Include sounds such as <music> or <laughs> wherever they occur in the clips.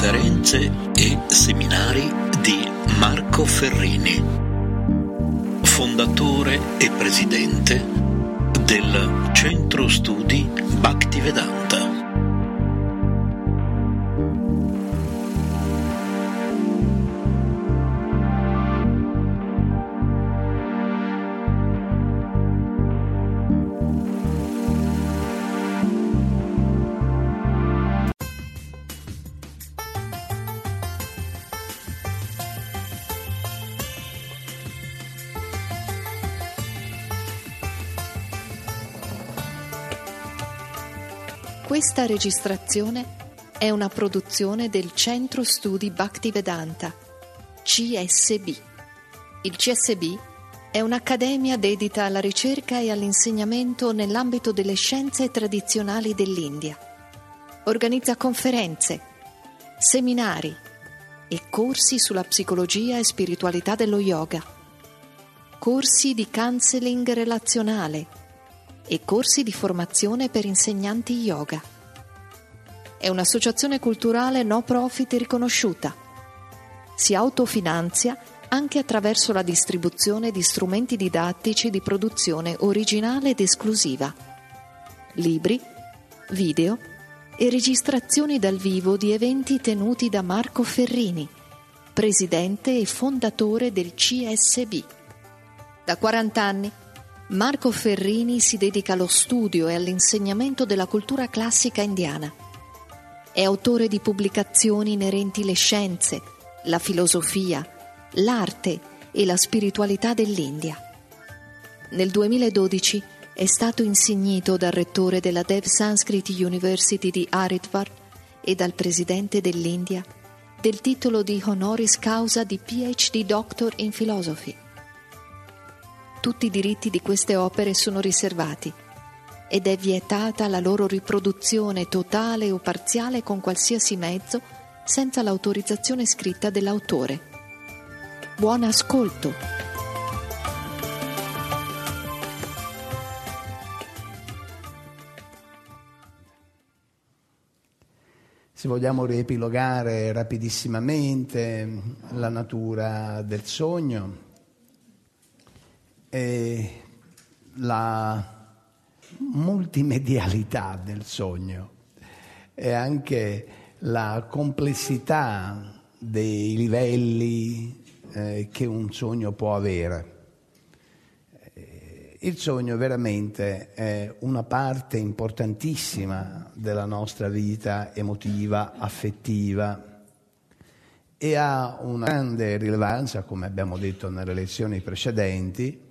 Conferenze e seminari di Marco Ferrini, fondatore e presidente del Centro Studi Bhaktivedanta. Questa registrazione è una produzione del Centro Studi Bhaktivedanta, CSB. Il CSB è un'accademia dedita alla ricerca e all'insegnamento nell'ambito delle scienze tradizionali dell'India. Organizza conferenze, seminari e corsi sulla psicologia e spiritualità dello yoga, corsi di counseling relazionale e corsi di formazione per insegnanti yoga. È un'associazione culturale no profit riconosciuta. Si autofinanzia anche attraverso la distribuzione di strumenti didattici di produzione originale ed esclusiva, libri, video e registrazioni dal vivo di eventi tenuti da Marco Ferrini, presidente e fondatore del CSB. Da 40 anni Marco Ferrini si dedica allo studio e all'insegnamento della cultura classica indiana. È autore di pubblicazioni inerenti le scienze, la filosofia, l'arte e la spiritualità dell'India. Nel 2012 è stato insignito dal rettore della Dev Sanskrit University di Haridwar e dal presidente dell'India del titolo di honoris causa di PhD Doctor in Philosophy. Tutti i diritti di queste opere sono riservati ed è vietata la loro riproduzione totale o parziale con qualsiasi mezzo senza l'autorizzazione scritta dell'autore. Buon ascolto! Se vogliamo riepilogare rapidissimamente la natura del sogno, e la multimedialità del sogno e anche la complessità dei livelli eh, che un sogno può avere. Il sogno veramente è una parte importantissima della nostra vita emotiva, affettiva e ha una grande rilevanza, come abbiamo detto nelle lezioni precedenti,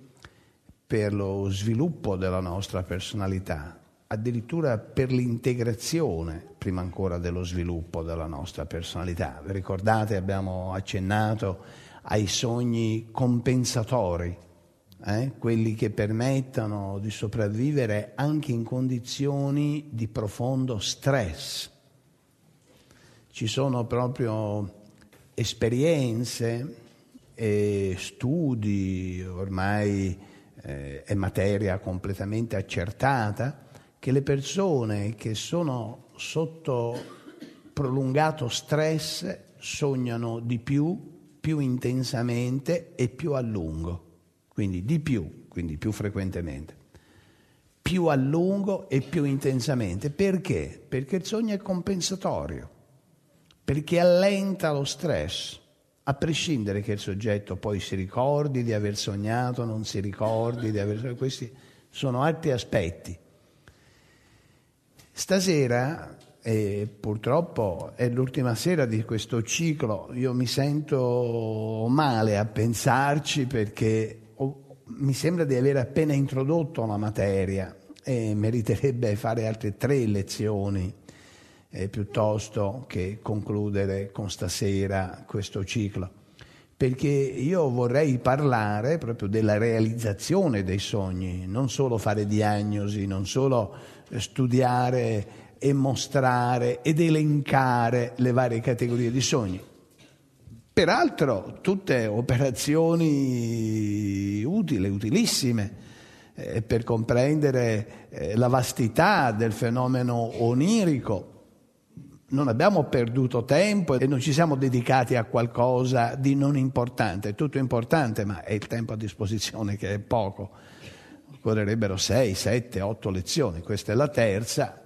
per lo sviluppo della nostra personalità, addirittura per l'integrazione, prima ancora dello sviluppo della nostra personalità. Vi ricordate, abbiamo accennato ai sogni compensatori, eh? quelli che permettono di sopravvivere anche in condizioni di profondo stress. Ci sono proprio esperienze e studi ormai eh, è materia completamente accertata, che le persone che sono sotto prolungato stress sognano di più, più intensamente e più a lungo, quindi di più, quindi più frequentemente, più a lungo e più intensamente. Perché? Perché il sogno è compensatorio, perché allenta lo stress a prescindere che il soggetto poi si ricordi di aver sognato, non si ricordi di aver sognato, questi sono altri aspetti. Stasera, e purtroppo è l'ultima sera di questo ciclo, io mi sento male a pensarci perché mi sembra di aver appena introdotto la materia e meriterebbe fare altre tre lezioni eh, piuttosto che concludere con stasera questo ciclo. Perché io vorrei parlare proprio della realizzazione dei sogni, non solo fare diagnosi, non solo studiare e mostrare ed elencare le varie categorie di sogni. Peraltro tutte operazioni utili, utilissime, eh, per comprendere eh, la vastità del fenomeno onirico. Non abbiamo perduto tempo e non ci siamo dedicati a qualcosa di non importante, è tutto importante, ma è il tempo a disposizione che è poco. Occorrerebbero sei, sette, otto lezioni, questa è la terza,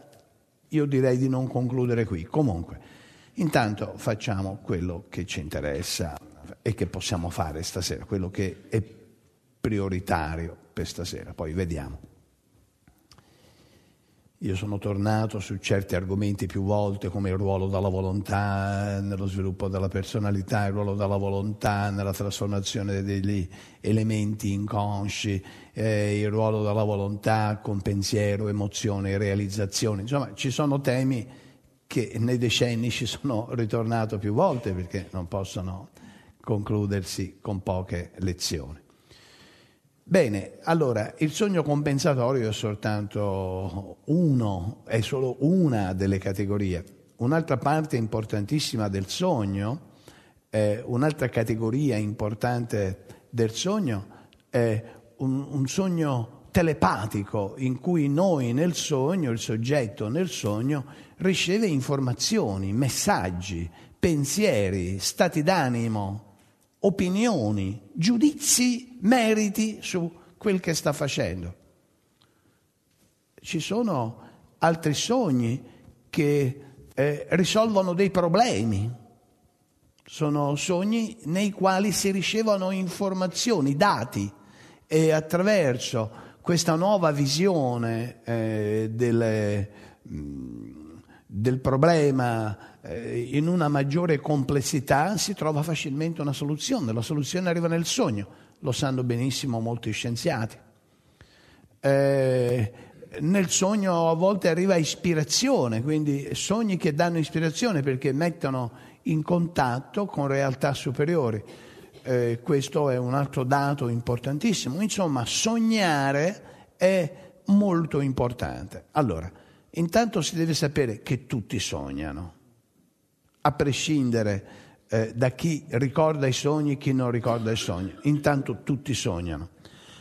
io direi di non concludere qui. Comunque, intanto facciamo quello che ci interessa e che possiamo fare stasera, quello che è prioritario per stasera, poi vediamo. Io sono tornato su certi argomenti più volte, come il ruolo della volontà nello sviluppo della personalità, il ruolo della volontà nella trasformazione degli elementi inconsci, eh, il ruolo della volontà con pensiero, emozione realizzazione. Insomma, ci sono temi che nei decenni ci sono ritornato più volte perché non possono concludersi con poche lezioni. Bene, allora il sogno compensatorio è soltanto uno, è solo una delle categorie. Un'altra parte importantissima del sogno, eh, un'altra categoria importante del sogno è un, un sogno telepatico in cui noi nel sogno, il soggetto nel sogno, riceve informazioni, messaggi, pensieri, stati d'animo, opinioni, giudizi, meriti su quel che sta facendo. Ci sono altri sogni che eh, risolvono dei problemi, sono sogni nei quali si ricevono informazioni, dati e attraverso questa nuova visione eh, delle, del problema eh, in una maggiore complessità si trova facilmente una soluzione. La soluzione arriva nel sogno, lo sanno benissimo molti scienziati. Eh, nel sogno a volte arriva ispirazione, quindi sogni che danno ispirazione perché mettono in contatto con realtà superiori. Eh, questo è un altro dato importantissimo. Insomma, sognare è molto importante. Allora, intanto si deve sapere che tutti sognano a prescindere eh, da chi ricorda i sogni e chi non ricorda i sogni. Intanto tutti sognano.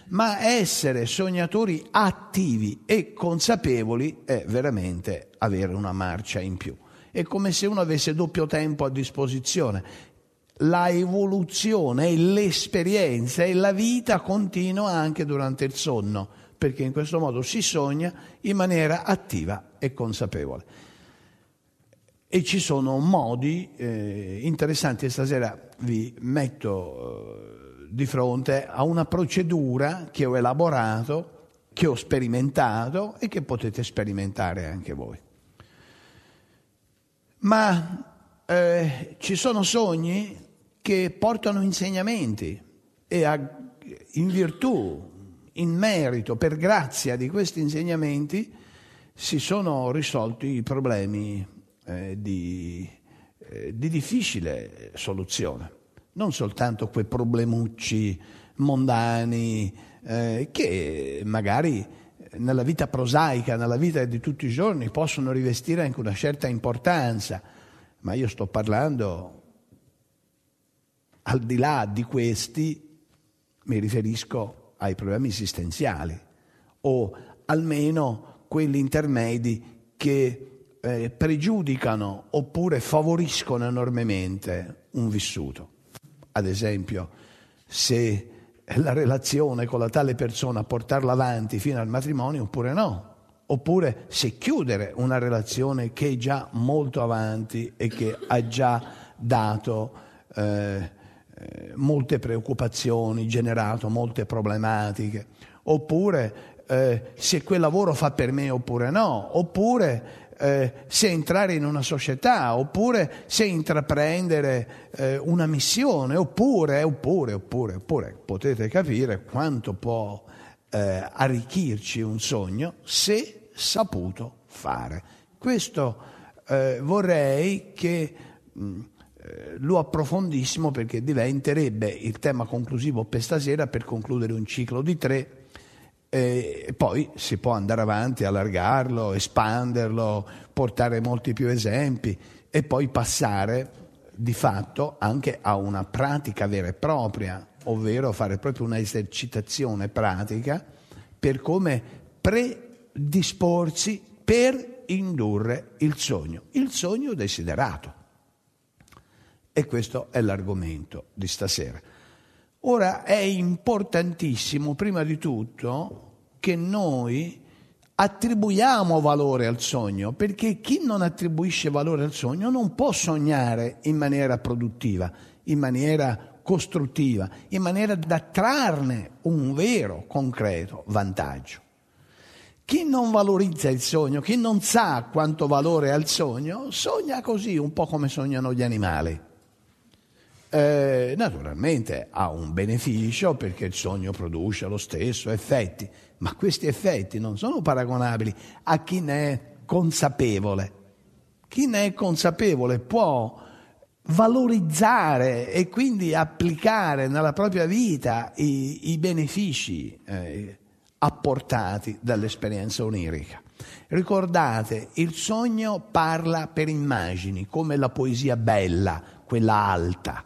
Ma essere sognatori attivi e consapevoli è veramente avere una marcia in più. È come se uno avesse doppio tempo a disposizione. La evoluzione l'esperienza e la vita continua anche durante il sonno, perché in questo modo si sogna in maniera attiva e consapevole. E ci sono modi eh, interessanti, stasera vi metto eh, di fronte a una procedura che ho elaborato, che ho sperimentato e che potete sperimentare anche voi. Ma eh, ci sono sogni che portano insegnamenti e a, in virtù, in merito, per grazia di questi insegnamenti, si sono risolti i problemi eh, di, eh, di difficile soluzione. Non soltanto quei problemucci mondani eh, che magari nella vita prosaica, nella vita di tutti i giorni possono rivestire anche una certa importanza, ma io sto parlando al di là di questi, mi riferisco ai problemi esistenziali o almeno quelli intermedi che eh, pregiudicano oppure favoriscono enormemente un vissuto. Ad esempio, se la relazione con la tale persona portarla avanti fino al matrimonio oppure no, oppure se chiudere una relazione che è già molto avanti e che ha già dato eh, eh molte preoccupazioni, generato molte problematiche, oppure eh, se quel lavoro fa per me oppure no, oppure eh, se entrare in una società, oppure se intraprendere eh, una missione, oppure, oppure, oppure, oppure, potete capire quanto può eh, arricchirci un sogno se saputo fare. Questo eh, vorrei che mh, lo approfondissimo perché diventerebbe il tema conclusivo per stasera per concludere un ciclo di tre e poi si può andare avanti, allargarlo, espanderlo, portare molti più esempi e poi passare di fatto anche a una pratica vera e propria, ovvero fare proprio una esercitazione pratica per come predisporsi per indurre il sogno, il sogno desiderato. E questo è l'argomento di stasera. Ora è importantissimo, prima di tutto, che noi attribuiamo valore al sogno, perché chi non attribuisce valore al sogno non può sognare in maniera produttiva, in maniera costruttiva, in maniera da trarne un vero, concreto vantaggio. Chi non valorizza il sogno, chi non sa quanto valore ha il sogno, sogna così, un po' come sognano gli animali eh, naturalmente ha un beneficio perché il sogno produce lo stesso effetti, ma questi effetti non sono paragonabili a chi ne è consapevole. Chi ne è consapevole può valorizzare e quindi applicare nella propria vita i, i benefici eh, apportati dall'esperienza onirica. Ricordate, il sogno parla per immagini, come la poesia bella, quella alta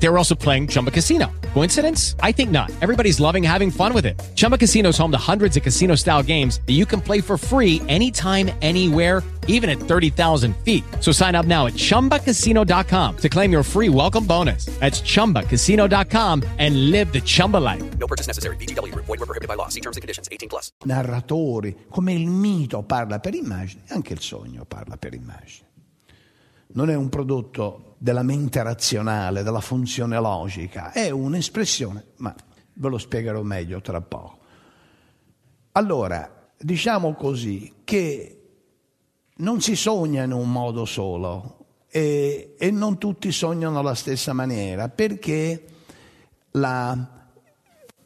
They were also playing Chumba Casino. Coincidence? I think not. Everybody's loving having fun with it. Chumba Casino is home to hundreds of casino style games that you can play for free anytime, anywhere, even at 30,000 feet. So sign up now at chumbacasino.com to claim your free welcome bonus. That's chumbacasino.com and live the Chumba life. No purchase necessary. DTW, void, were prohibited by law. See terms and conditions 18 plus. Narratori, come il mito parla per immagini, anche il sogno parla per immagini. Non è un prodotto della mente razionale, della funzione logica, è un'espressione, ma ve lo spiegherò meglio tra poco. Allora, diciamo così, che non si sogna in un modo solo e, e non tutti sognano alla stessa maniera, perché la,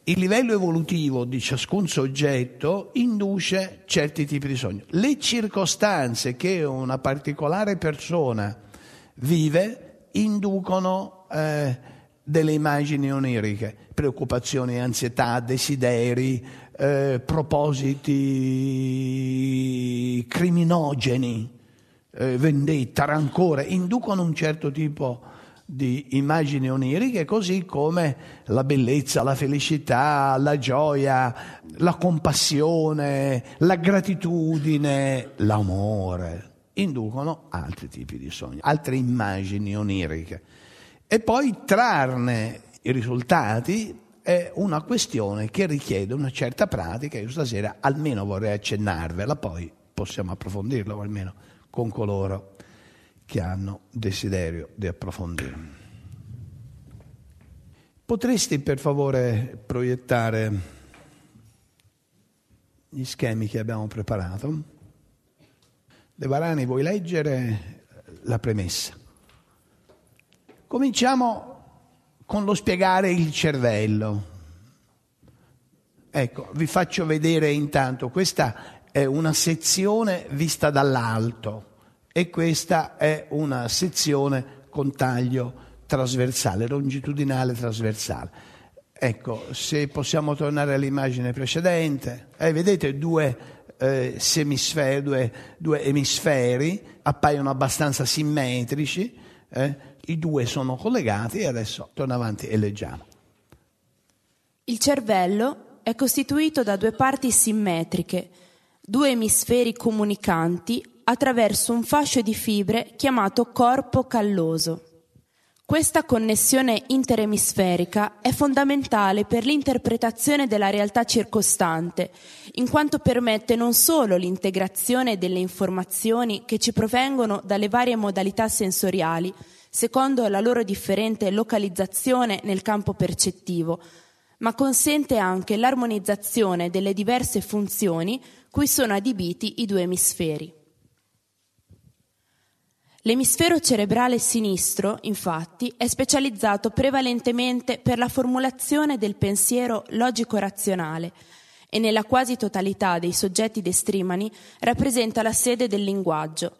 il livello evolutivo di ciascun soggetto induce certi tipi di sogno. Le circostanze che una particolare persona vive inducono eh, delle immagini oniriche, preoccupazioni, ansietà, desideri, eh, propositi criminogeni, eh, vendetta, rancore, inducono un certo tipo di immagini oniriche, così come la bellezza, la felicità, la gioia, la compassione, la gratitudine, l'amore inducono altri tipi di sogni, altre immagini oniriche. E poi trarne i risultati è una questione che richiede una certa pratica. Io stasera almeno vorrei accennarvela, poi possiamo approfondirla, o almeno con coloro che hanno desiderio di approfondire. Potresti per favore proiettare gli schemi che abbiamo preparato? De Varani, vuoi leggere la premessa? Cominciamo con lo spiegare il cervello. Ecco, vi faccio vedere intanto, questa è una sezione vista dall'alto e questa è una sezione con taglio trasversale, longitudinale trasversale. Ecco, se possiamo tornare all'immagine precedente, eh, vedete due eh, semisferi, due, due, emisferi, appaiono abbastanza simmetrici, eh? i due sono collegati e adesso torno avanti e leggiamo. Il cervello è costituito da due parti simmetriche, due emisferi comunicanti attraverso un fascio di fibre chiamato corpo calloso. Questa connessione interemisferica è fondamentale per l'interpretazione della realtà circostante, in quanto permette non solo l'integrazione delle informazioni che ci provengono dalle varie modalità sensoriali, secondo la loro differente localizzazione nel campo percettivo, ma consente anche l'armonizzazione delle diverse funzioni cui sono adibiti i due emisferi. L'emisfero cerebrale sinistro, infatti, è specializzato prevalentemente per la formulazione del pensiero logico-razionale e nella quasi totalità dei soggetti destrimani rappresenta la sede del linguaggio.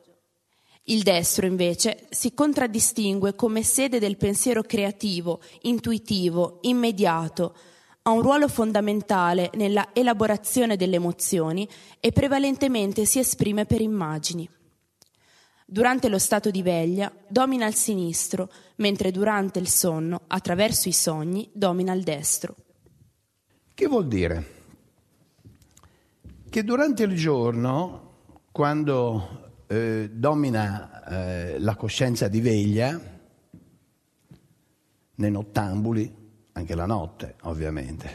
Il destro, invece, si contraddistingue come sede del pensiero creativo, intuitivo, immediato, ha un ruolo fondamentale nella elaborazione delle emozioni e prevalentemente si esprime per immagini. Durante lo stato di veglia domina il sinistro, mentre durante il sonno, attraverso i sogni, domina il destro. Che vuol dire? Che durante il giorno, quando eh, domina eh, la coscienza di veglia, nei nottambuli, anche la notte ovviamente,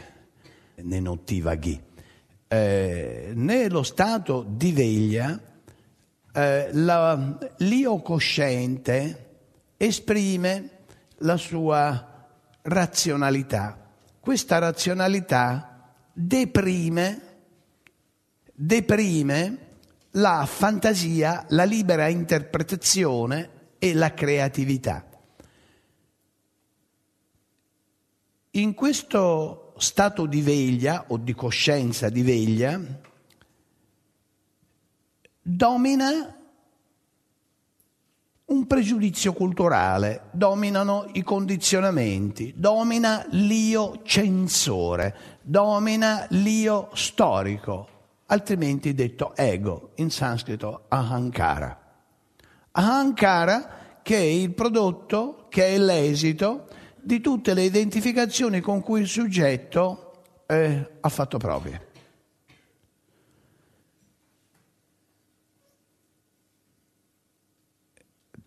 nei nottivaghi, eh, nello stato di veglia, eh, la, l'io cosciente esprime la sua razionalità. Questa razionalità deprime, deprime la fantasia, la libera interpretazione e la creatività. In questo stato di veglia o di coscienza di veglia, domina un pregiudizio culturale, dominano i condizionamenti, domina l'io censore, domina l'io storico, altrimenti detto ego, in sanscrito ahankara. Ahankara che è il prodotto, che è l'esito di tutte le identificazioni con cui il soggetto eh, ha fatto proprie.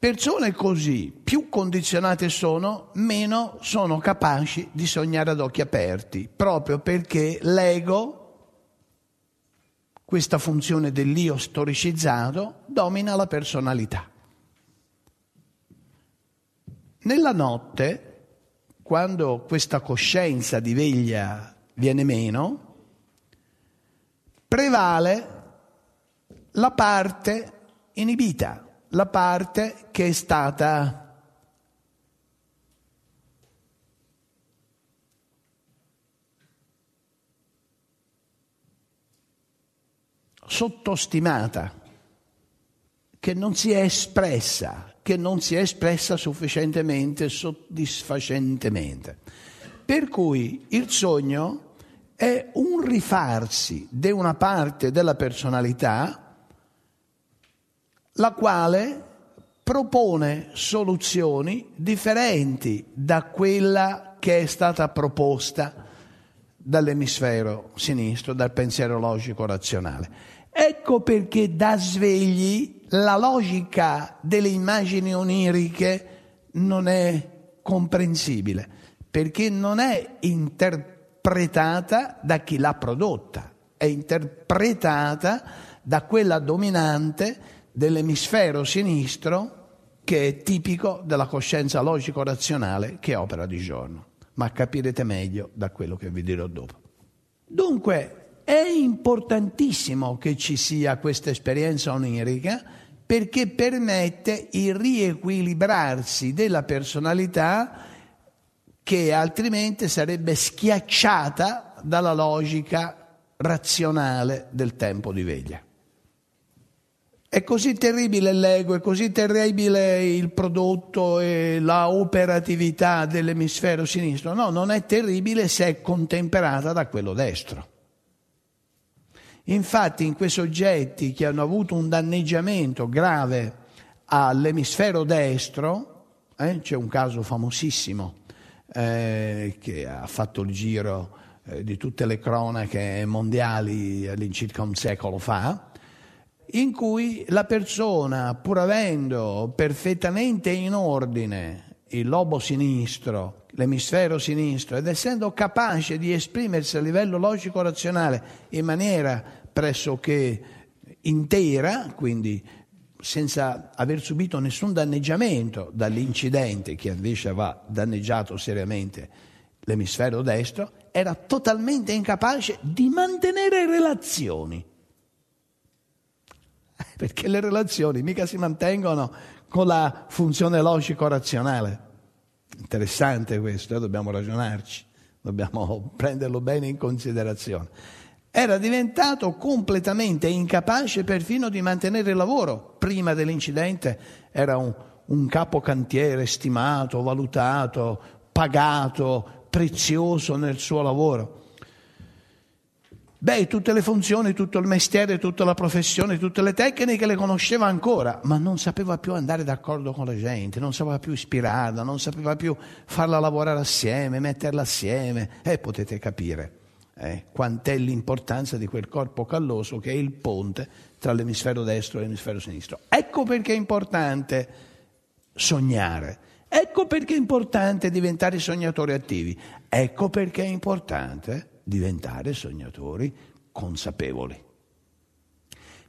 Persone così, più condizionate sono, meno sono capaci di sognare ad occhi aperti, proprio perché l'ego, questa funzione dell'io storicizzato, domina la personalità. Nella notte, quando questa coscienza di veglia viene meno, prevale la parte inibita la parte che è stata sottostimata, che non si è espressa, che non si è espressa sufficientemente, soddisfacentemente. Per cui il sogno è un rifarsi di una parte della personalità la quale propone soluzioni differenti da quella che è stata proposta dall'emisfero sinistro, dal pensiero logico razionale. Ecco perché da svegli la logica delle immagini oniriche non è comprensibile, perché non è interpretata da chi l'ha prodotta, è interpretata da quella dominante dell'emisfero sinistro che è tipico della coscienza logico-razionale che opera di giorno, ma capirete meglio da quello che vi dirò dopo. Dunque è importantissimo che ci sia questa esperienza onirica perché permette il riequilibrarsi della personalità che altrimenti sarebbe schiacciata dalla logica razionale del tempo di veglia. È così terribile l'ego, è così terribile il prodotto e la operatività dell'emisfero sinistro. No, non è terribile se è contemperata da quello destro. Infatti in quei soggetti che hanno avuto un danneggiamento grave all'emisfero destro, eh, c'è un caso famosissimo eh, che ha fatto il giro eh, di tutte le cronache mondiali all'incirca un secolo fa, in cui la persona, pur avendo perfettamente in ordine il lobo sinistro, l'emisfero sinistro, ed essendo capace di esprimersi a livello logico-razionale in maniera pressoché intera, quindi senza aver subito nessun danneggiamento dall'incidente che invece aveva danneggiato seriamente l'emisfero destro, era totalmente incapace di mantenere relazioni. <laughs> Perché le relazioni mica si mantengono con la funzione logico-razionale. Interessante questo, eh? dobbiamo ragionarci, dobbiamo <laughs> prenderlo bene in considerazione. Era diventato completamente incapace perfino di mantenere il lavoro. Prima dell'incidente era un, un capo cantiere stimato, valutato, pagato, prezioso nel suo lavoro. Beh, tutte le funzioni, tutto il mestiere, tutta la professione, tutte le tecniche le conosceva ancora, ma non sapeva più andare d'accordo con la gente, non sapeva più ispirarla, non sapeva più farla lavorare assieme, metterla assieme. E eh, potete capire eh, quant'è l'importanza di quel corpo calloso che è il ponte tra l'emisfero destro e l'emisfero sinistro. Ecco perché è importante sognare. Ecco perché è importante diventare sognatori attivi. Ecco perché è importante diventare sognatori consapevoli.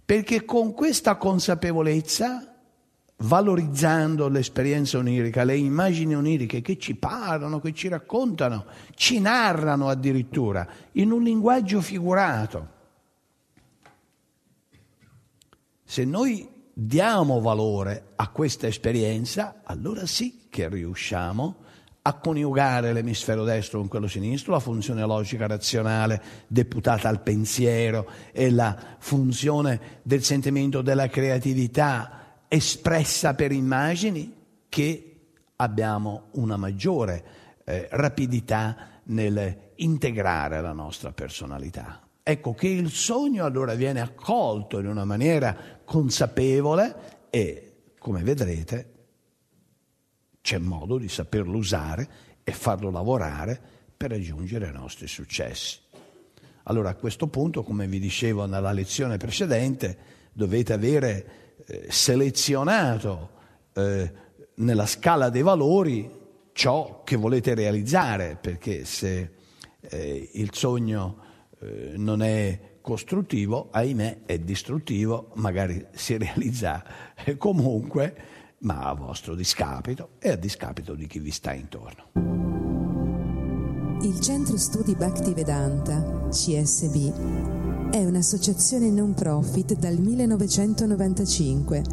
Perché con questa consapevolezza, valorizzando l'esperienza onirica, le immagini oniriche che ci parlano, che ci raccontano, ci narrano addirittura in un linguaggio figurato, se noi diamo valore a questa esperienza, allora sì che riusciamo a coniugare l'emisfero destro con quello sinistro, la funzione logica razionale deputata al pensiero e la funzione del sentimento della creatività espressa per immagini, che abbiamo una maggiore eh, rapidità nel integrare la nostra personalità. Ecco che il sogno allora viene accolto in una maniera consapevole e, come vedrete, c'è modo di saperlo usare e farlo lavorare per raggiungere i nostri successi. Allora a questo punto, come vi dicevo nella lezione precedente, dovete avere eh, selezionato eh, nella scala dei valori ciò che volete realizzare, perché se eh, il sogno eh, non è costruttivo, ahimè è distruttivo, magari si realizza comunque ma a vostro discapito e a discapito di chi vi sta intorno. Il Centro Studi Bhaktivedanta, CSB, è un'associazione non profit dal 1995,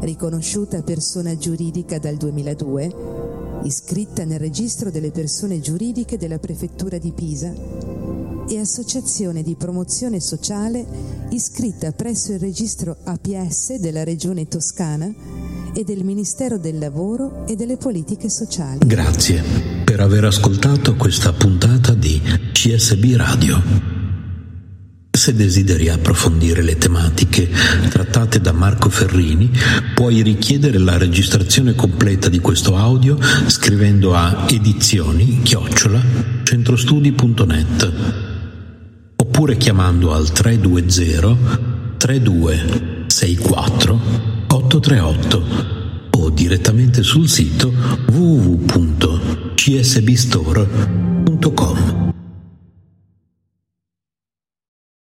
riconosciuta persona giuridica dal 2002, iscritta nel registro delle persone giuridiche della Prefettura di Pisa e associazione di promozione sociale iscritta presso il registro APS della Regione Toscana e del Ministero del Lavoro e delle Politiche Sociali. Grazie per aver ascoltato questa puntata di CSB Radio. Se desideri approfondire le tematiche trattate da Marco Ferrini, puoi richiedere la registrazione completa di questo audio scrivendo a edizioni chiocciola centrostudi.net oppure chiamando al 320 3264 838 o direttamente sul sito www.csbstore.com.